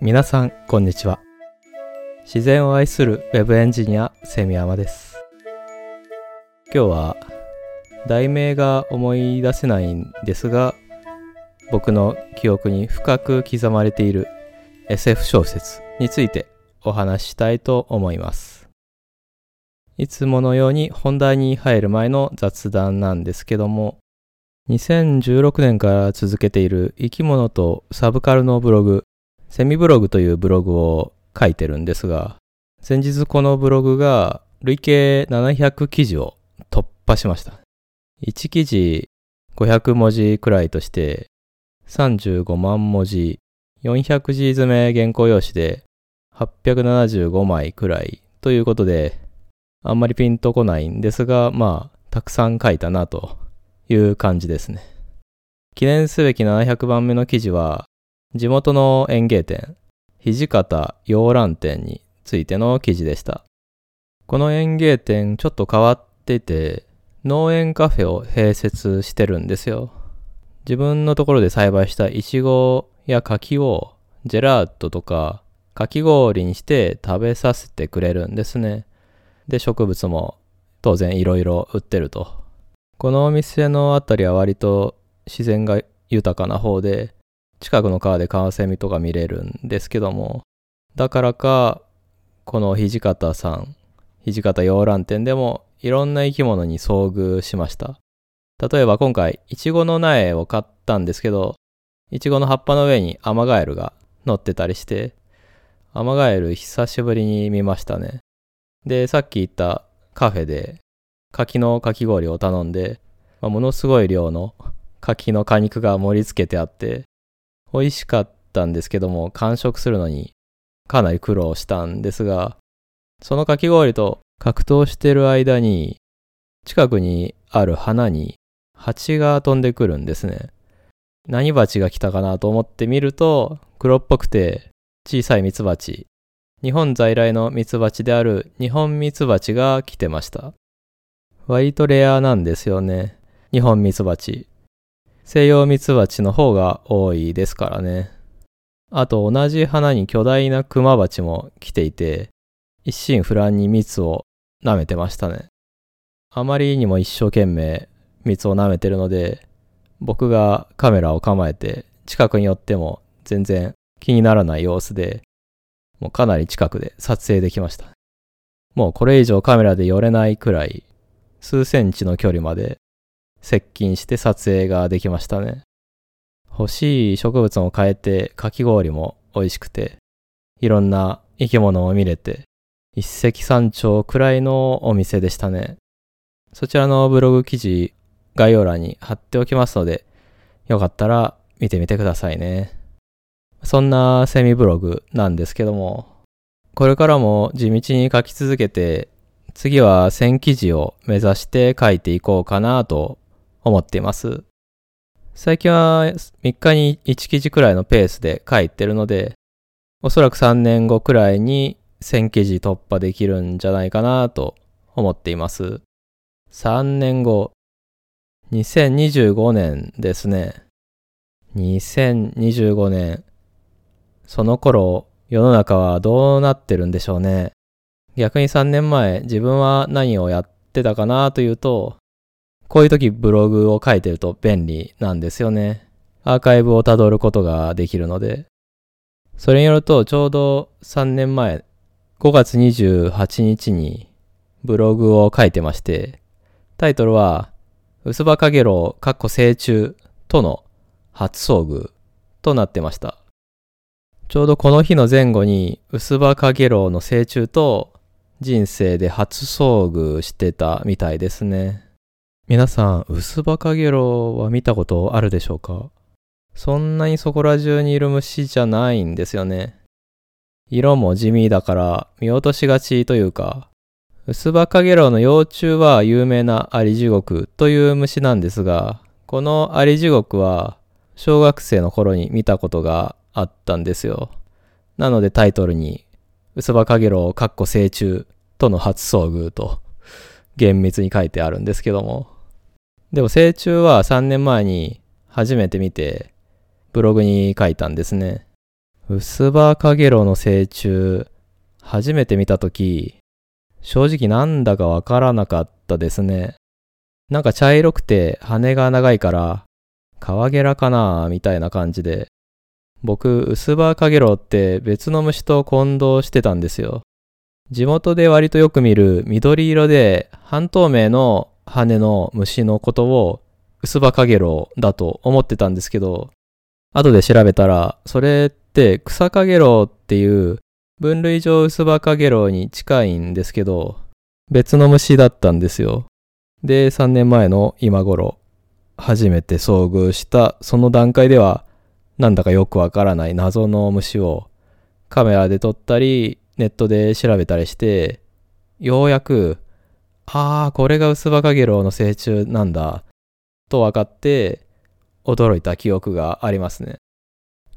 皆さん、こんにちは。自然を愛する Web エンジニア、セミヤマです。今日は、題名が思い出せないんですが、僕の記憶に深く刻まれている SF 小説についてお話ししたいと思います。いつものように本題に入る前の雑談なんですけども、2016年から続けている生き物とサブカルのブログ、セミブログというブログを書いてるんですが、先日このブログが累計700記事を突破しました。1記事500文字くらいとして、35万文字、400字詰め原稿用紙で875枚くらいということで、あんまりピンとこないんですが、まあ、たくさん書いたなという感じですね。記念すべき700番目の記事は、地元の園芸店、土方洋蘭店についての記事でした。この園芸店ちょっと変わってて、農園カフェを併設してるんですよ。自分のところで栽培したイチゴや柿をジェラートとかかき氷にして食べさせてくれるんですね。で、植物も当然いろいろ売ってると。このお店のあたりは割と自然が豊かな方で、近くの川でカワセミとか見れるんですけども、だからか、この土方さん、土方洋蘭店でもいろんな生き物に遭遇しました。例えば今回、イチゴの苗を買ったんですけど、イチゴの葉っぱの上にアマガエルが乗ってたりして、アマガエル久しぶりに見ましたね。で、さっき言ったカフェで柿のかき氷を頼んで、まあものすごい量の柿の果肉が盛り付けてあって、美味しかったんですけども、完食するのにかなり苦労したんですが、そのかき氷と格闘してる間に、近くにある花に蜂が飛んでくるんですね。何蜂が来たかなと思ってみると、黒っぽくて小さい蜜蜂、日本在来の蜜蜂である日本蜜蜂が来てました。割とレアなんですよね。日本蜜蜂。西洋蜜蜂の方が多いですからね。あと同じ花に巨大なクマバチも来ていて、一心不乱に蜜を舐めてましたね。あまりにも一生懸命蜜を舐めてるので、僕がカメラを構えて近くに寄っても全然気にならない様子で、もうかなり近くで撮影できました。もうこれ以上カメラで寄れないくらい、数センチの距離まで接近して撮影ができましたね。欲しい植物も変えて、かき氷も美味しくて、いろんな生き物を見れて、一石三鳥くらいのお店でしたね。そちらのブログ記事、概要欄に貼っておきますので、よかったら見てみてくださいね。そんなセミブログなんですけども、これからも地道に書き続けて、次は1000記事を目指して書いていこうかなと思っています。最近は3日に1記事くらいのペースで書いてるので、おそらく3年後くらいに1000記事突破できるんじゃないかなと思っています。3年後、2025年ですね。2025年。その頃、世の中はどうなってるんでしょうね。逆に3年前、自分は何をやってたかなというと、こういう時ブログを書いてると便利なんですよね。アーカイブをたどることができるので。それによると、ちょうど3年前、5月28日にブログを書いてまして、タイトルは、薄葉かげろう、かっこ成虫との初遭遇となってました。ちょうどこの日の前後に、薄葉かげろうの成虫と人生で初遭遇してたみたいですね。皆さん、薄葉かげろうは見たことあるでしょうか？そんなにそこら中にいる虫じゃないんですよね。色も地味だから見落としがちというか、薄葉かげろうの幼虫は有名なアリジゴクという虫なんですが、このアリジゴクは小学生の頃に見たことがあったんですよ。なのでタイトルに、薄葉かげろうかっこ成虫との初遭遇と厳密に書いてあるんですけども。でも成虫は3年前に初めて見て、ブログに書いたんですね。薄葉かげろうの成虫、初めて見たとき、正直なんだかわからなかったですね。なんか茶色くて羽が長いから、カワゲラかなみたいな感じで。僕、薄葉かげろうって別の虫と混同してたんですよ。地元で割とよく見る緑色で半透明の羽の虫のことを薄葉かげろうだと思ってたんですけど、後で調べたら、それって草かげろうっていう分類上薄葉かげろうに近いんですけど、別の虫だったんですよ。で、3年前の今頃、初めて遭遇したその段階では、なんだかよくわからない謎の虫をカメラで撮ったり、ネットで調べたりして、ようやく、ああ、これが薄葉かげろうの成虫なんだ、と分かって、驚いた記憶がありますね。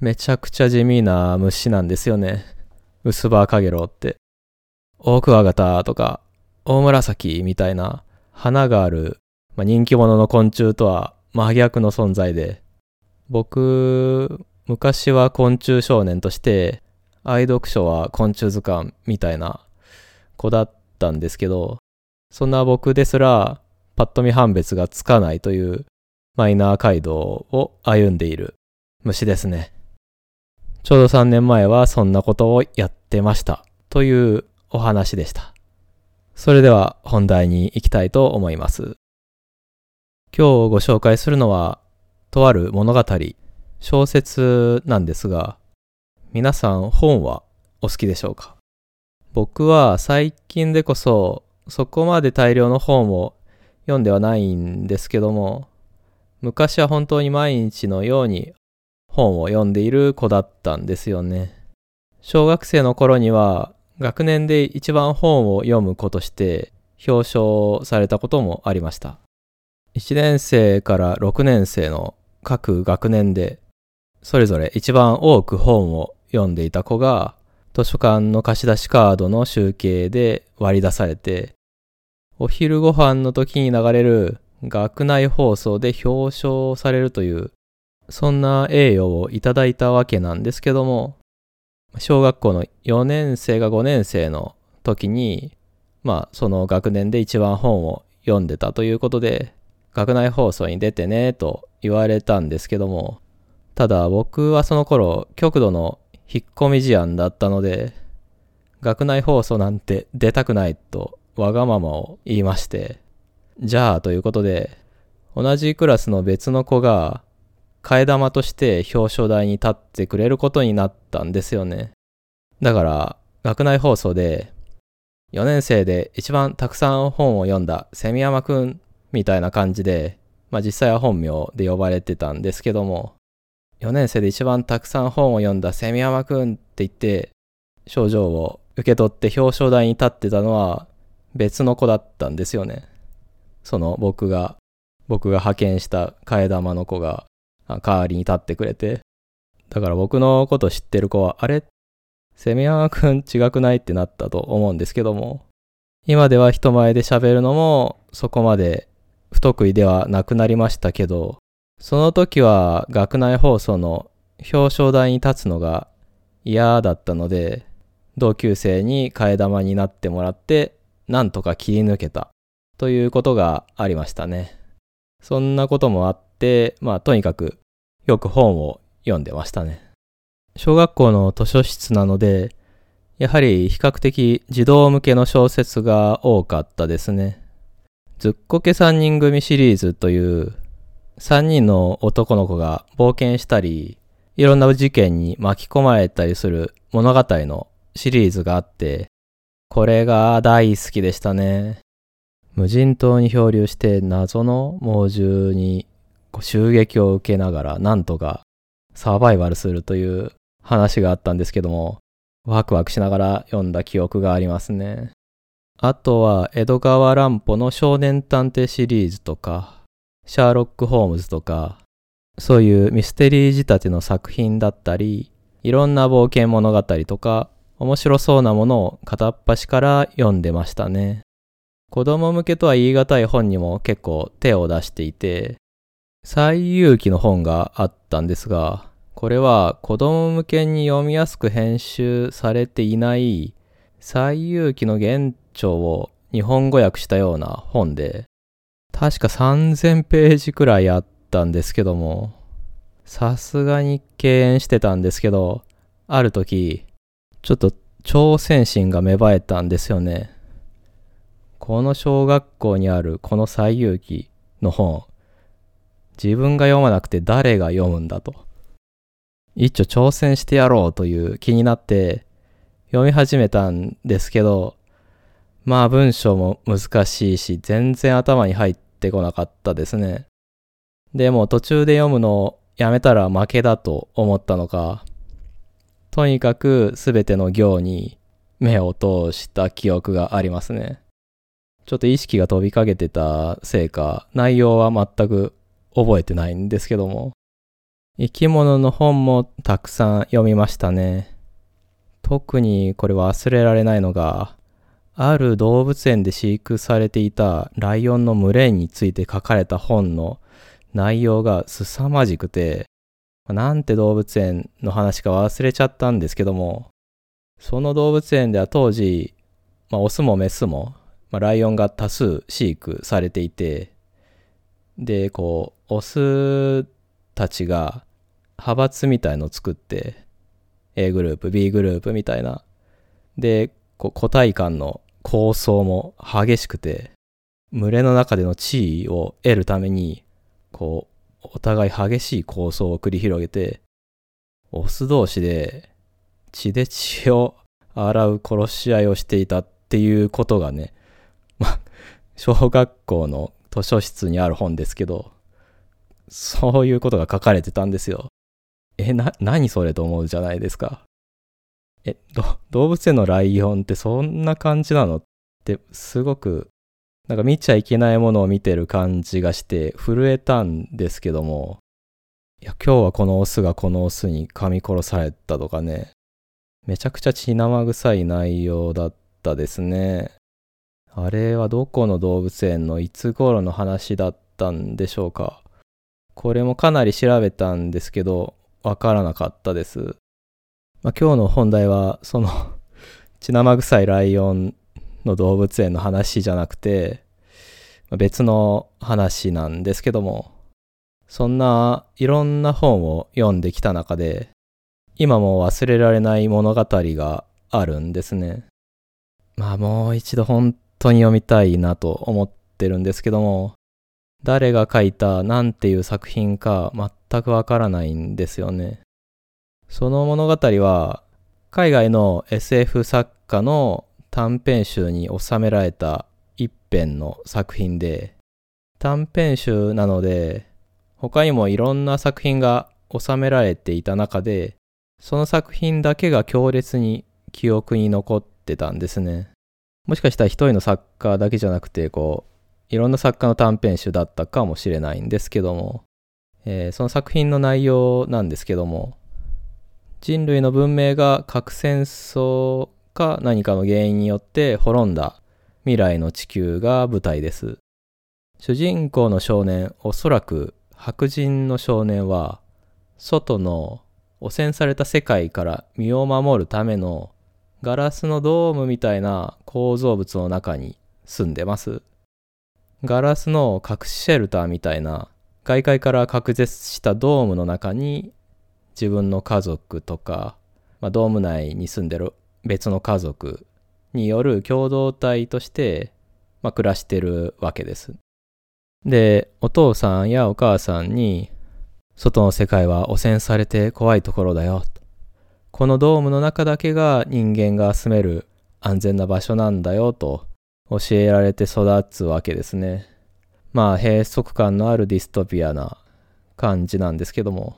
めちゃくちゃ地味な虫なんですよね。薄葉かげろうって。オオクワガタとか、オオムラサキみたいな花がある、まあ、人気者の昆虫とは真逆の存在で、僕、昔は昆虫少年として、愛読書は昆虫図鑑みたいな子だったんですけど、そんな僕ですら、パッと見判別がつかないというマイナー街道を歩んでいる虫ですね。ちょうど3年前はそんなことをやってましたというお話でした。それでは本題に行きたいと思います。今日ご紹介するのは、とある物語、小説なんですが、皆さん本はお好きでしょうか？僕は最近でこそそこまで大量の本を読んではないんですけども、昔は本当に毎日のように本を読んでいる子だったんですよね。小学生の頃には学年で一番本を読む子として表彰されたこともありました。1年生から6年生の各学年でそれぞれ一番多く本を読んでいた子が図書館の貸し出しカードの集計で割り出されてお昼ご飯の時に流れる学内放送で表彰されるというそんな栄誉をいただいたわけなんですけども小学校の4年生が5年生の時に、まあ、その学年で一番本を読んでたということで、学内放送に出てね、と言われたんですけども、ただ僕はその頃、極度の引っ込み思案だったので、学内放送なんて出たくないとわがままを言いまして、じゃあということで、同じクラスの別の子が替え玉として表彰台に立ってくれることになったんですよね。だから、学内放送で、4年生で一番たくさん本を読んだセミヤマくんみたいな感じで、まあ実際は本名で呼ばれてたんですけども、4年生で一番たくさん本を読んだセミヤマくんって言って、症状を受け取って表彰台に立ってたのは別の子だったんですよね。その僕が、僕が派遣した替え玉の子が代わりに立ってくれて。だから僕のこと知ってる子は、あれ？セミヤマくん違くないってなったと思うんですけども、今では人前で喋るのもそこまで不得意ではなくなりましたけど、その時は学内放送の表彰台に立つのが嫌だったので、同級生に替え玉になってもらって、なんとか切り抜けたということがありましたね。そんなこともあって、まあとにかくよく本を読んでましたね。小学校の図書室なので、やはり比較的児童向けの小説が多かったですね。ずっこけ3人組シリーズという3人の男の子が冒険したり、いろんな事件に巻き込まれたりする物語のシリーズがあって、これが大好きでしたね。無人島に漂流して謎の猛獣に襲撃を受けながらなんとかサバイバルするという話があったんですけども、ワクワクしながら読んだ記憶がありますね。あとは江戸川乱歩の少年探偵シリーズとか、シャーロック・ホームズとか、そういうミステリー仕立ての作品だったり、いろんな冒険物語とか、面白そうなものを片っ端から読んでましたね。子供向けとは言い難い本にも結構手を出していて、最遊記の本があったんですが、これは子供向けに読みやすく編集されていない西遊記の原著を日本語訳したような本で、確か3000ページくらいあったんですけども、さすがに敬遠してたんですけど、ある時、ちょっと挑戦心が芽生えたんですよね。この小学校にあるこの西遊記の本、自分が読まなくて誰が読むんだと。一丁挑戦してやろうという気になって読み始めたんですけど、まあ文章も難しいし全然頭に入ってこなかったですね。でも途中で読むのをやめたら負けだと思ったのか、とにかく全ての行に目を通した記憶がありますね。ちょっと意識が飛びかけてたせいか、内容は全く覚えてないんですけども、生き物の本もたくさん読みましたね。特にこれ忘れられないのが、ある動物園で飼育されていたライオンの群れについて書かれた本の内容が凄まじくて、なんて動物園の話か忘れちゃったんですけども、その動物園では当時、まあ、オスもメスも、まあ、ライオンが多数飼育されていて、で、こう、オスたちが派閥みたいのを作って、A グループ、B グループみたいな。で、個体間の構想も激しくて、群れの中での地位を得るために、こう、お互い激しい構想を繰り広げて、オス同士で血で血を洗う殺し合いをしていたっていうことがね、まあ小学校の図書室にある本ですけど、そういうことが書かれてたんですよ。え、な、何それと思うじゃないですか。え、動物園のライオンってそんな感じなの？ってすごくなんか見ちゃいけないものを見てる感じがして震えたんですけども、いや、今日はこのオスがこのオスに噛み殺されたとかね、めちゃくちゃ血生臭い内容だったですね。あれはどこの動物園のいつ頃の話だったんでしょうか。これもかなり調べたんですけど、わからなかったです。まあ、今日の本題は、その 血生臭いライオンの動物園の話じゃなくて、まあ、別の話なんですけども、そんないろんな本を読んできた中で、今も忘れられない物語があるんですね。まあもう一度本当に読みたいなと思ってるんですけども、誰が書いた何ていう作品か全くわからないんですよね。その物語は海外の SF 作家の短編集に収められた一編の作品で短編集なので他にもいろんな作品が収められていた中でその作品だけが強烈に記憶に残ってたんですね。もしかしたら一人の作家だけじゃなくてこういろんな作家の短編集だったかもしれないんですけども、えー、その作品の内容なんですけども、人類の文明が核戦争か何かの原因によって滅んだ未来の地球が舞台です。主人公の少年、おそらく白人の少年は、外の汚染された世界から身を守るためのガラスのドームみたいな構造物の中に住んでます。ガラスの隠しシェルターみたいな外界から隔絶したドームの中に自分の家族とか、まあ、ドーム内に住んでる別の家族による共同体として、まあ、暮らしてるわけです。で、お父さんやお母さんに、外の世界は汚染されて怖いところだよ。このドームの中だけが人間が住める安全な場所なんだよと教えられて育つわけですね。まあ閉塞感のあるディストピアな感じなんですけども。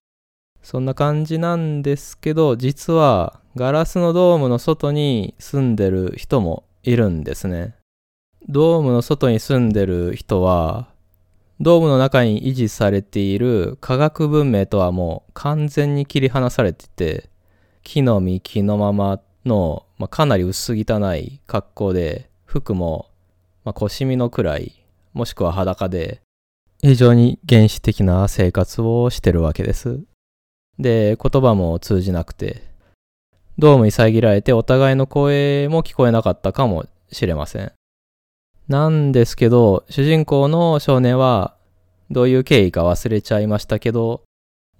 そんな感じなんですけど、実はガラスのドームの外に住んでる人もいるんですね。ドームの外に住んでる人は、ドームの中に維持されている科学文明とはもう完全に切り離されてて、木の実木のままの、まあ、かなり薄汚い格好で服も、まあ、腰身のくらい、もしくは裸で、非常に原始的な生活をしてるわけです。で、言葉も通じなくて、ドームに遮られてお互いの声も聞こえなかったかもしれません。なんですけど、主人公の少年はどういう経緯か忘れちゃいましたけど、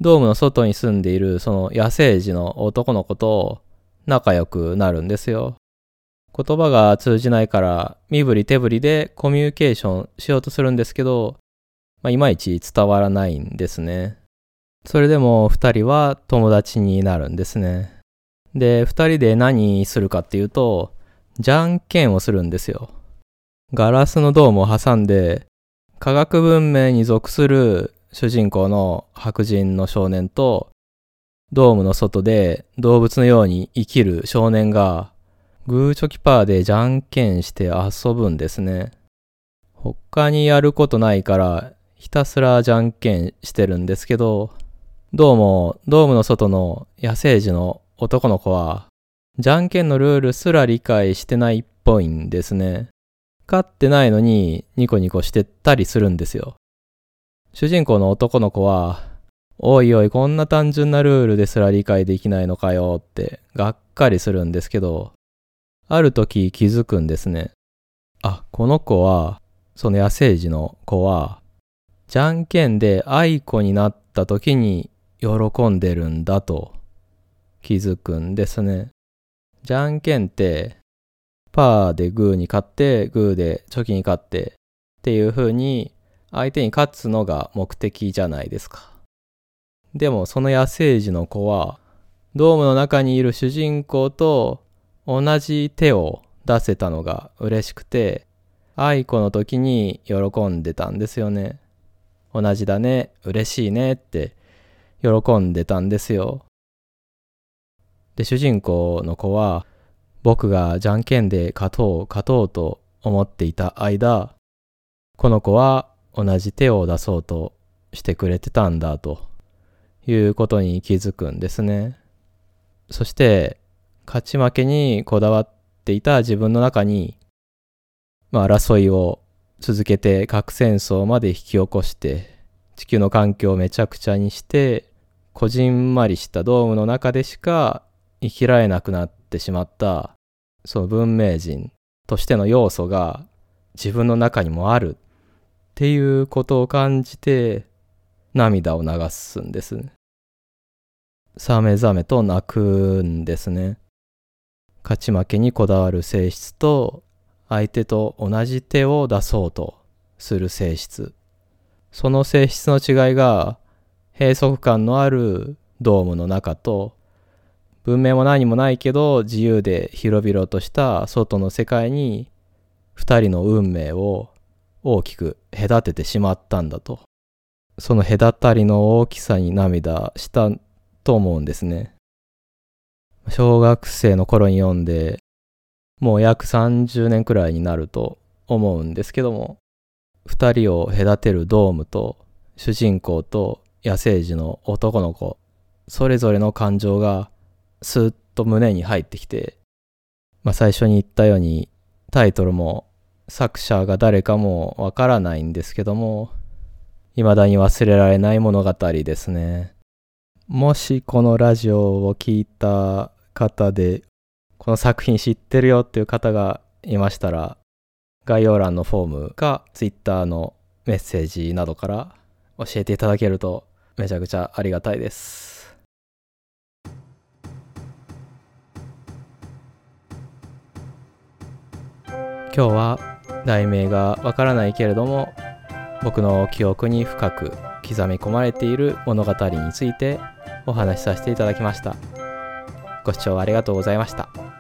ドームの外に住んでいるその野生児の男の子と仲良くなるんですよ。言葉が通じないから身振り手振りでコミュニケーションしようとするんですけど、まあ、いまいち伝わらないんですね。それでも二人は友達になるんですね。で、二人で何するかっていうと、じゃんけんをするんですよ。ガラスのドームを挟んで、科学文明に属する主人公の白人の少年と、ドームの外で動物のように生きる少年が、グーチョキパーでじゃんけんして遊ぶんですね。他にやることないから、ひたすらじゃんけんしてるんですけど、どうもドームの外の野生児の男の子は、じゃんけんのルールすら理解してないっぽいんですね。勝ってないのにニコニコしてたりするんですよ。主人公の男の子は、おいおいこんな単純なルールですら理解できないのかよってがっかりするんですけど、ある時気づくんですね。あ、この子は、その野生児の子は、じゃんけんで愛子になった時に喜んでるんだと気づくんですね。じゃんけんって、パーでグーに勝って、グーでチョキに勝ってっていう風に相手に勝つのが目的じゃないですか。でもその野生児の子は、ドームの中にいる主人公と同じ手を出せたのが嬉しくて、愛子の時に喜んでたんですよね。同じだね、嬉しいねって喜んでたんですよ。で、主人公の子は、僕がじゃんけんで勝とう勝とうと思っていた間、この子は同じ手を出そうとしてくれてたんだということに気づくんですね。そして勝ち負けにこだわっていた自分の中に、まあ、争いを続けて核戦争まで引き起こして地球の環境をめちゃくちゃにしてこじんまりしたドームの中でしか生きられなくなってしまったその文明人としての要素が自分の中にもあるっていうことを感じて涙を流すんです。さめざめと泣くんですね。勝ち負けにこだわる性質と相手と同じ手を出そうとする性質。その性質の違いが閉塞感のあるドームの中と文明も何もないけど自由で広々とした外の世界に二人の運命を大きく隔ててしまったんだと。その隔たりの大きさに涙したと思うんですね。小学生の頃に読んで、もう約30年くらいになると思うんですけども、二人を隔てるドームと主人公と野生児の男の子、それぞれの感情がスーッと胸に入ってきて、まあ最初に言ったようにタイトルも作者が誰かもわからないんですけども、未だに忘れられない物語ですね。もしこのラジオを聞いた方で、この作品知ってるよっていう方がいましたら、概要欄のフォームか Twitter のメッセージなどから教えていただけるとめちゃくちゃありがたいです。今日は題名がわからないけれども僕の記憶に深く刻み込まれている物語についてお話しさせていただきましたご視聴ありがとうございました